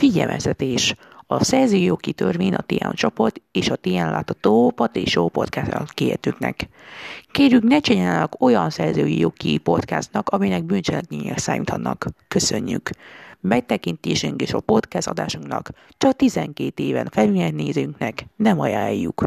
Figyelmeztetés! A szerzőjogi törvény a TN csoport és a TN látható Patrisó podcast kiértőknek. Kérjük ne csináljanak olyan szerzői jogi podcastnak, aminek bűncselekmények számíthatnak. Köszönjük! Megtekintésünk és a podcast adásunknak csak 12 éven felület nézőnknek nem ajánljuk.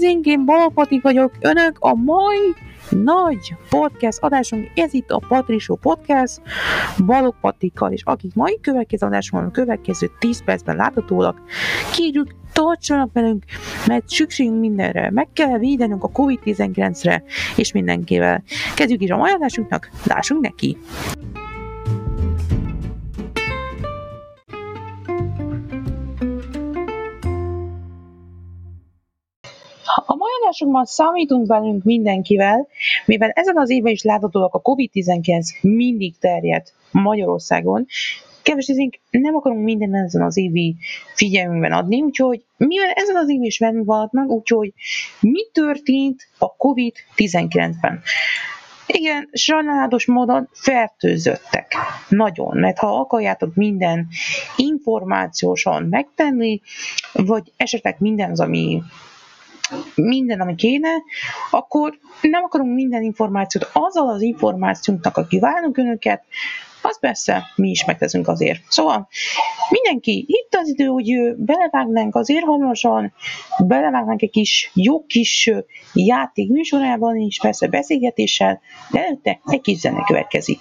Nézőink, én Balapati vagyok, önök a mai nagy podcast adásunk, ez itt a Patrisó Podcast, Balog Patikkal, és akik mai következő adásunkon a következő 10 percben láthatólag, kérjük, tartsanak velünk, mert szükségünk mindenre, meg kell védenünk a COVID-19-re, és mindenkivel. Kezdjük is a mai adásunknak, lássunk neki! A mai adásunkban számítunk velünk mindenkivel, mivel ezen az évben is láthatólag a COVID-19 mindig terjedt Magyarországon, Kedves nem akarunk minden ezen az évi figyelmünkben adni, úgyhogy mivel ezen az év is velünk vannak, úgyhogy mi történt a COVID-19-ben? Igen, sajnálatos módon fertőzöttek. Nagyon, mert ha akarjátok minden információsan megtenni, vagy esetleg minden az, ami minden, ami kéne, akkor nem akarunk minden információt, azzal az információnknak, aki várunk önöket, az persze mi is megteszünk azért. Szóval mindenki, itt az idő, hogy belevágnánk azért hamarosan, belevágnánk egy kis, jó kis játék műsorában is, persze beszélgetéssel, de előtte egy kis zene következik.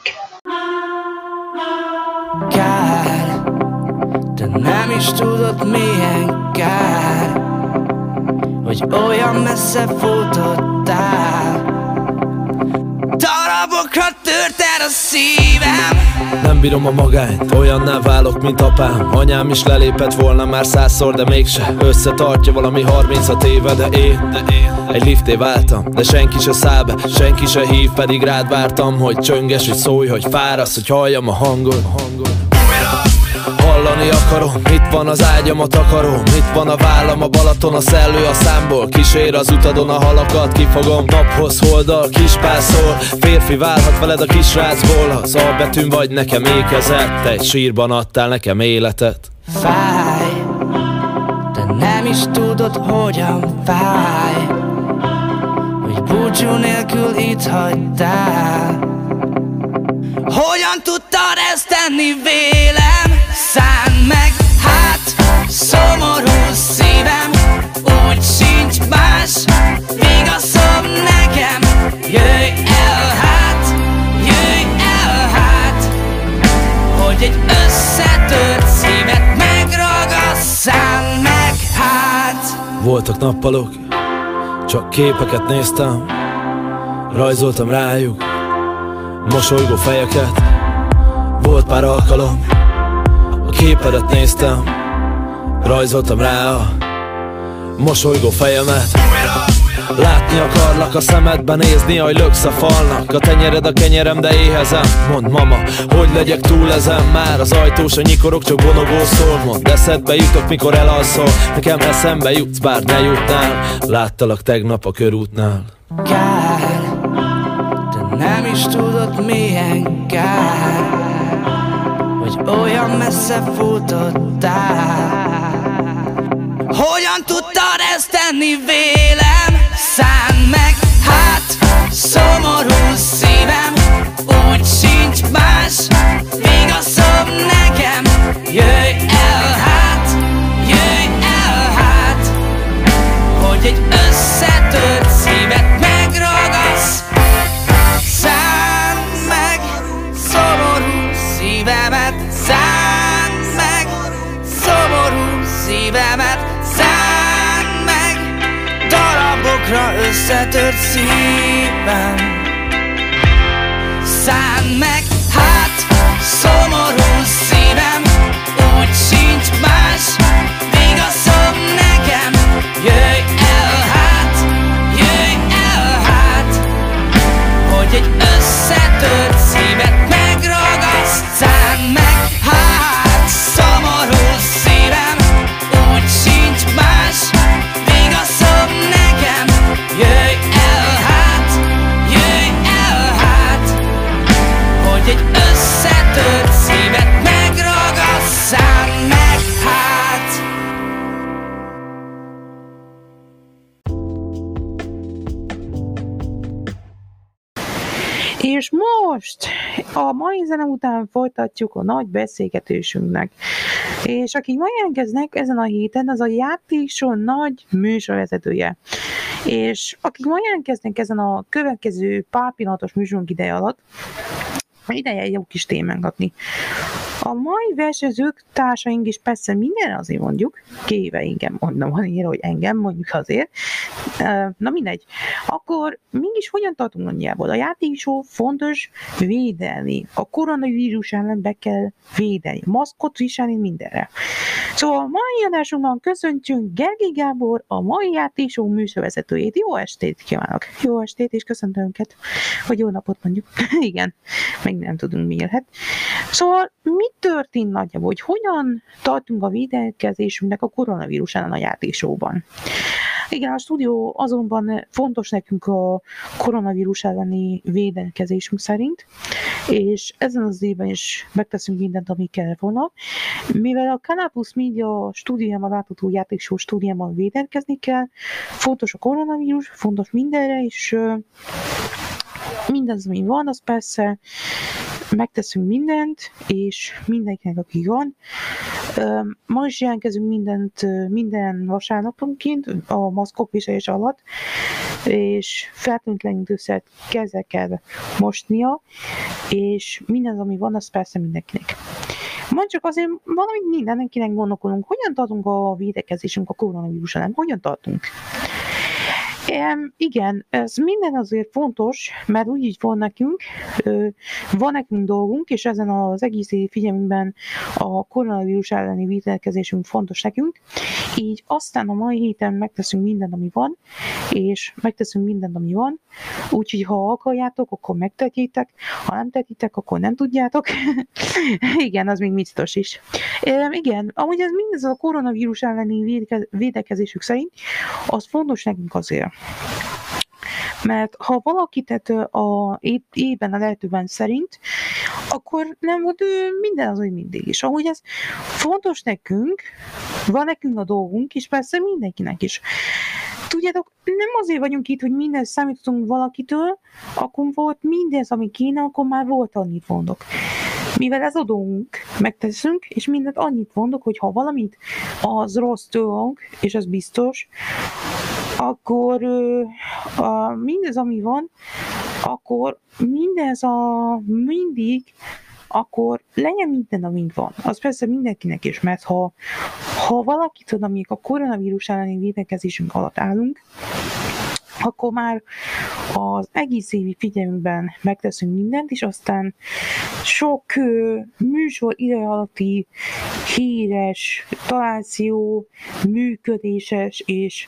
Kár, de nem is tudod milyen kár hogy olyan messze futottál. Darabokra tört el a szívem. Nem bírom a magányt, olyanná válok, mint apám. Anyám is lelépett volna már százszor, de mégse. Összetartja valami 36 éve, de én, de én. Egy lifté váltam, de senki se száll be Senki se hív, pedig rád vártam Hogy csönges, hogy szólj, hogy fárasz, hogy halljam a hangod. Hallani akarom, itt van az ágyam a takaróm Itt van a vállam, a Balaton, a szellő a számból? Kísér az utadon a halakat, kifogom Naphoz holdal, kispászol Férfi válhat veled a kisrácból Az albetűn vagy nekem ékezett. Te egy sírban adtál nekem életet. Fáj, de nem is tudod hogyan fáj Hogy búcsú nélkül itt hagytál. Hogyan tudtad ezt tenni vélem? Voltak nappalok, csak képeket néztem Rajzoltam rájuk mosolygó fejeket. Volt pár alkalom, a képedet néztem Rajzoltam rá a mosolygó fejemet Látni akarlak a szemedben, nézni, ahogy löksz a falnak. A tenyered a kenyerem, de éhezem Mond mama, hogy legyek túl ezen? Már az ajtós a nyikorok, csak vonogó szól Mond. Eszedbe jutok, mikor elalszol. Nekem eszembe jutsz, bár ne jutnál. Láttalak tegnap a körútnál. Kár, de nem is tudod milyen kár Hogy olyan messze futottál. Hogyan tudtad ezt tenni vélem? Szánd meg, hát szomorú szívem Úgy sincs más igazom nekem. Jöjj el hát, jöjj el hát Hogy egy összetört most a mai zene után folytatjuk a nagy beszélgetésünknek. És akik ma jelentkeznek ezen a héten, az a játékson nagy műsorvezetője. És akik ma jelentkeznek ezen a következő pár pillanatos műsorunk ideje alatt, ideje egy jó kis témángatni. A mai versenyzők társaink is persze minden azért mondjuk, kéve engem mondom annyira, hogy engem mondjuk azért, na mindegy. Akkor mégis hogyan tartunk nagyjából? A játéksó fontos védelni. A koronavírus ellen be kell védeni. Maszkot viselni mindenre. Szóval a mai adásunkban köszöntjünk Gergi Gábor, a mai játéksó műsorvezetőjét. Jó estét kívánok! Jó estét, és köszöntöm önket, hogy jó napot mondjuk. Igen, meg nem tudunk mi élhet. Szóval mi történt nagyjából, hogy hogyan tartunk a védelkezésünknek a koronavírus ellen a játéksóban? Igen, a stúdió azonban fontos nekünk a koronavírus elleni védelkezésünk szerint, és ezen az évben is megteszünk mindent, ami kell volna. Mivel a Canapus Media stúdiójában látható játéksó stúdiójában védelkezni kell, fontos a koronavírus, fontos mindenre, és mindez, ami van, az persze megteszünk mindent, és mindenkinek, aki van. Ma is jelentkezünk mindent, minden vasárnaponként a maszkok viselés alatt, és feltétlenül össze kezekkel mosnia, és minden, ami van, az persze mindenkinek. Ma csak azért valamit mindenkinek gondolkodunk, hogyan tartunk a védekezésünk a koronavírus ellen, hogyan tartunk. Igen, ez minden azért fontos, mert úgy így van nekünk, van nekünk dolgunk, és ezen az egész figyelmünkben a koronavírus elleni védelkezésünk fontos nekünk, így aztán a mai héten megteszünk mindent, ami van, és megteszünk mindent, ami van, úgyhogy ha akarjátok, akkor megtetitek, ha nem tetitek, akkor nem tudjátok. igen, az még biztos is. Um, igen, amúgy ez mindez a koronavírus elleni védekezésük szerint, az fontos nekünk azért, mert ha valaki tett a ében a lehetőben szerint, akkor nem volt minden az, hogy mindig is. Ahogy ez fontos nekünk, van nekünk a dolgunk, és persze mindenkinek is. Tudjátok, nem azért vagyunk itt, hogy minden számítottunk valakitől, akkor volt mindez, ami kéne, akkor már volt annyit mondok. Mivel ez a dolgunk, megteszünk, és mindent annyit mondok, hogy ha valamit az rossz dolgunk, és ez biztos, akkor a, mindez, ami van, akkor mindez a mindig, akkor legyen minden, amink van. Az persze mindenkinek is, mert ha, ha valaki tud, amíg a koronavírus elleni védekezésünk alatt állunk, akkor már az egész évi figyelmünkben megteszünk mindent, és aztán sok műsor ide alatti híres, taláció, működéses, és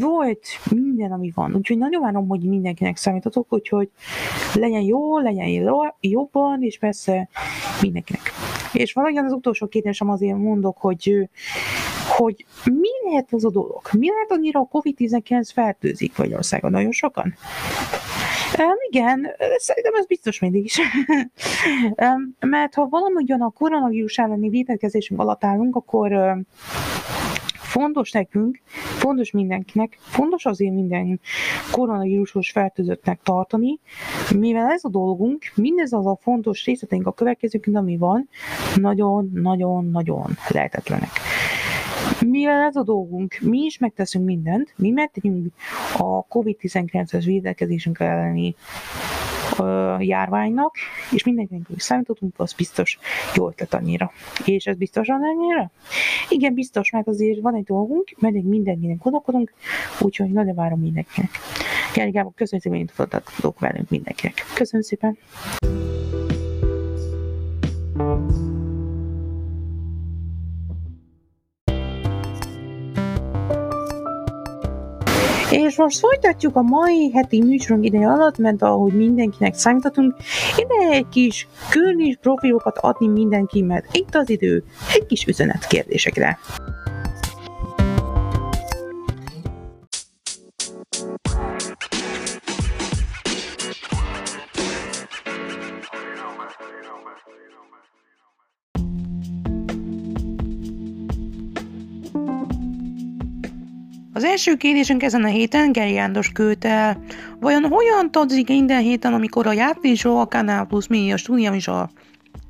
volt minden, ami van. Úgyhogy nagyon várom, hogy mindenkinek számítatok, úgyhogy legyen jó, legyen jobban, és persze mindenkinek. És valahogyan az utolsó kérdésem azért mondok, hogy hogy mi lehet az a dolog? Mi lehet annyira a COVID-19 fertőzik Magyarországon? Nagyon sokan? Um, igen, szerintem ez biztos mindig is. um, mert ha valamogyan a koronavírus elleni védekezésünk alatt állunk, akkor um, fontos nekünk, fontos mindenkinek, fontos azért minden koronavírusos fertőzöttnek tartani, mivel ez a dolgunk, mindez az a fontos részleteink a következőkünk, ami van, nagyon-nagyon-nagyon lehetetlenek. Mivel ez a dolgunk, mi is megteszünk mindent, mi megtegyünk a COVID-19-es védekezésünk elleni járványnak, és mindenkinek, hogy számítottunk, az biztos jó ötlet annyira. És ez biztosan annyira? Igen, biztos, mert azért van egy dolgunk, mert mindenkinek gondolkodunk, úgyhogy nagyon várom mindenkinek. Gergából köszönöm, hogy fogadtatok velünk mindenkinek. Köszönöm szépen! És most folytatjuk a mai heti műsorunk ideje alatt, mert ahogy mindenkinek számíthatunk, ide egy kis különös profilokat adni mindenki, mert itt az idő egy kis üzenet kérdésekre. Első kérdésünk ezen a héten Geri Jándos küldte el. Vajon hogyan tartozik minden héten, amikor a játékshow a Kanál Plus mi a stúdiám is a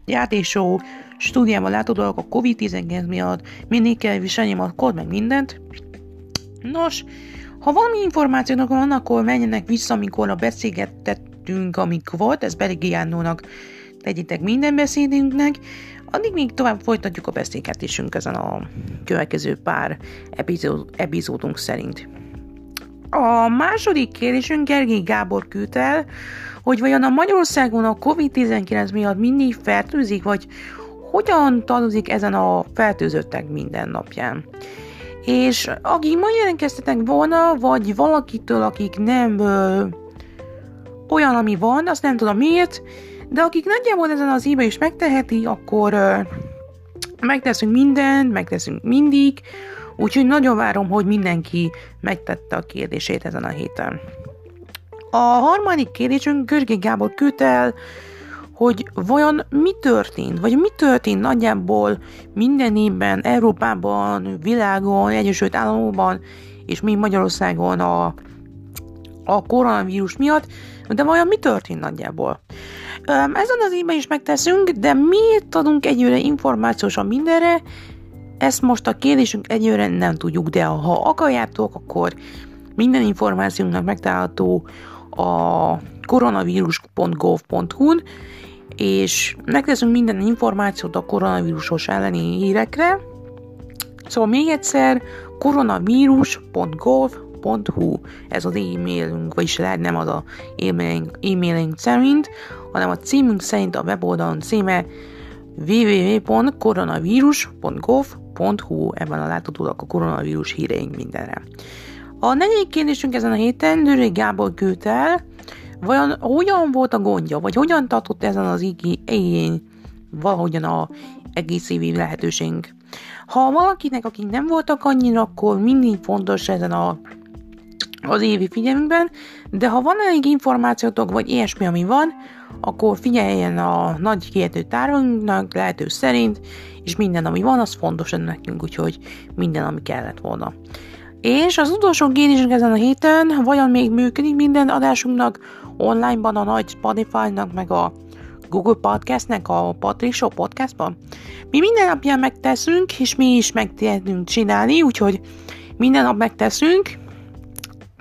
játékshow stúdiában látod a Covid-19 miatt mindig kell viselni a kod meg mindent? Nos, ha valami információnak van, akkor menjenek vissza, amikor a beszélgetettünk, amik volt, ez Berigi Jándónak tegyitek minden beszédünknek, addig még tovább folytatjuk a beszélgetésünk ezen a következő pár epizód, epizódunk szerint. A második kérdésünk Gergely Gábor küldte el, hogy vajon a Magyarországon a COVID-19 miatt mindig fertőzik, vagy hogyan tanúzik ezen a fertőzöttek minden napján. És akik ma jelentkeztetek volna, vagy valakitől, akik nem ö, olyan, ami van, azt nem tudom miért, de akik nagyjából ezen az évben is megteheti, akkor megteszünk mindent, megteszünk mindig, úgyhogy nagyon várom, hogy mindenki megtette a kérdését ezen a héten. A harmadik kérdésünk Görgé Gábor küldte el, hogy vajon mi történt, vagy mi történt nagyjából minden évben Európában, világon, Egyesült Államokban, és mi Magyarországon a, a koronavírus miatt, de vajon mi történt nagyjából? Ezen az évben is megteszünk, de miért adunk egyőre információsan mindenre, ezt most a kérdésünk egyőre nem tudjuk, de ha akarjátok, akkor minden információnknak megtalálható a koronavírus.gov.hu-n, és megteszünk minden információt a koronavírusos elleni hírekre. Szóval még egyszer, koronavírus.gov.hu ez az e-mailünk, vagyis lehet nem az a e-mailünk, e-mailünk szerint, hanem a címünk szerint a weboldalon címe www.koronavírus.gov.hu ebben a láthatóak a koronavírus híreink mindenre. A negyedik kérdésünk ezen a héten Döré Gábor küldte el, vajon hogyan volt a gondja, vagy hogyan tartott ezen az igény valahogyan a egész évi lehetőségünk. Ha valakinek, akik nem voltak annyira, akkor mindig fontos ezen a az évi figyelmünkben, de ha van elég információtok, vagy ilyesmi, ami van, akkor figyeljen a nagy kihető tárunknak lehető szerint, és minden, ami van, az fontos nekünk, úgyhogy minden, ami kellett volna. És az utolsó kérdésünk ezen a héten, vajon még működik minden adásunknak onlineban a nagy Spotify-nak, meg a Google Podcastnek, a Patricio Podcastban? Mi minden napján megteszünk, és mi is megtehetünk csinálni, úgyhogy minden nap megteszünk,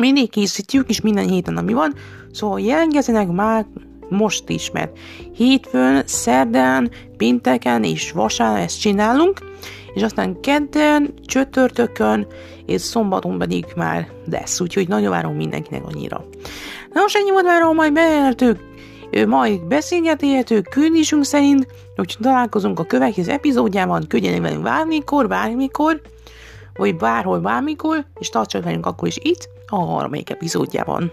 mindig készítjük, és minden héten, ami van, szóval jelentkezzenek már most is, mert hétfőn, szerdán, pénteken és vasárnap ezt csinálunk, és aztán kedden, csütörtökön és szombaton pedig már lesz, úgyhogy nagyon várom mindenkinek annyira. Na most ennyi volt már, majd bejelentők, majd beszélgetélhető küldésünk szerint, hogy találkozunk a következő epizódjában, küldjenek velünk bármikor, bármikor, vagy bárhol, bármikor, és tartsanak velünk akkor is itt, a harmadik epizódjában.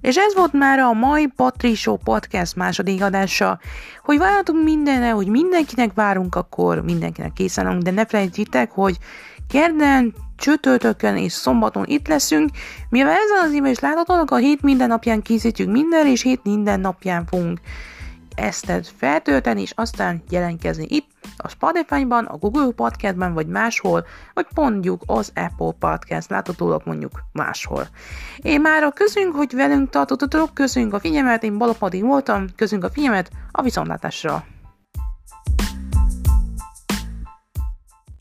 És ez volt már a mai Patrisó Podcast második adása. Hogy várhatunk mindenre, hogy mindenkinek várunk, akkor mindenkinek készen de ne felejtjétek, hogy kedden, csütörtökön és szombaton itt leszünk, mivel ezen az évben is láthatóak, a hét minden napján készítjük minden, és hét minden napján fogunk ezt feltölteni, és aztán jelentkezni itt, a Spotify-ban, a Google Podcast-ben, vagy máshol, vagy mondjuk az Apple Podcast, láthatólag mondjuk máshol. Én már a közünk, hogy velünk tartottatok, köszönjük a figyelmet, én Balapadi voltam, köszönjük a figyelmet, a viszontlátásra!